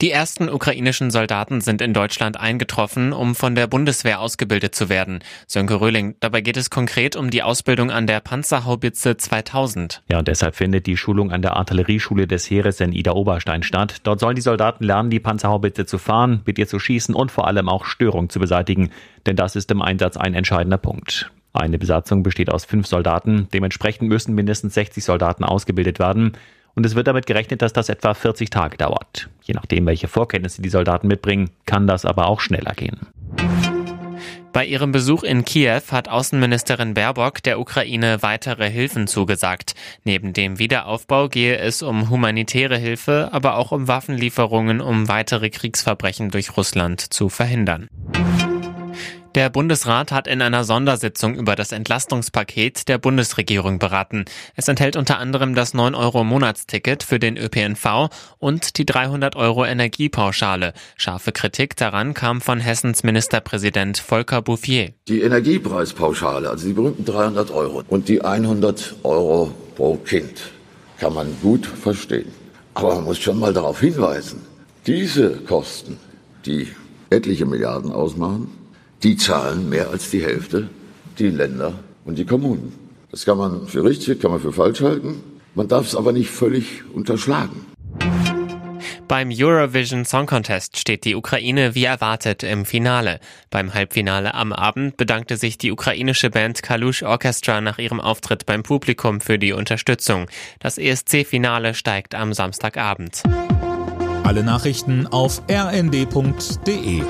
Die ersten ukrainischen Soldaten sind in Deutschland eingetroffen, um von der Bundeswehr ausgebildet zu werden. Sönke Röhling, dabei geht es konkret um die Ausbildung an der Panzerhaubitze 2000. Ja, und deshalb findet die Schulung an der Artillerieschule des Heeres in Ida-Oberstein statt. Dort sollen die Soldaten lernen, die Panzerhaubitze zu fahren, mit ihr zu schießen und vor allem auch Störung zu beseitigen. Denn das ist im Einsatz ein entscheidender Punkt. Eine Besatzung besteht aus fünf Soldaten. Dementsprechend müssen mindestens 60 Soldaten ausgebildet werden. Und es wird damit gerechnet, dass das etwa 40 Tage dauert. Je nachdem, welche Vorkenntnisse die Soldaten mitbringen, kann das aber auch schneller gehen. Bei ihrem Besuch in Kiew hat Außenministerin Baerbock der Ukraine weitere Hilfen zugesagt. Neben dem Wiederaufbau gehe es um humanitäre Hilfe, aber auch um Waffenlieferungen, um weitere Kriegsverbrechen durch Russland zu verhindern. Der Bundesrat hat in einer Sondersitzung über das Entlastungspaket der Bundesregierung beraten. Es enthält unter anderem das 9-Euro-Monatsticket für den ÖPNV und die 300 Euro Energiepauschale. Scharfe Kritik daran kam von Hessens Ministerpräsident Volker Bouffier. Die Energiepreispauschale, also die berühmten 300 Euro und die 100 Euro pro Kind, kann man gut verstehen. Aber man muss schon mal darauf hinweisen, diese Kosten, die etliche Milliarden ausmachen, die zahlen mehr als die Hälfte die Länder und die Kommunen. Das kann man für richtig, kann man für falsch halten. Man darf es aber nicht völlig unterschlagen. Beim Eurovision Song Contest steht die Ukraine wie erwartet im Finale. Beim Halbfinale am Abend bedankte sich die ukrainische Band Kalush Orchestra nach ihrem Auftritt beim Publikum für die Unterstützung. Das ESC-Finale steigt am Samstagabend. Alle Nachrichten auf rnd.de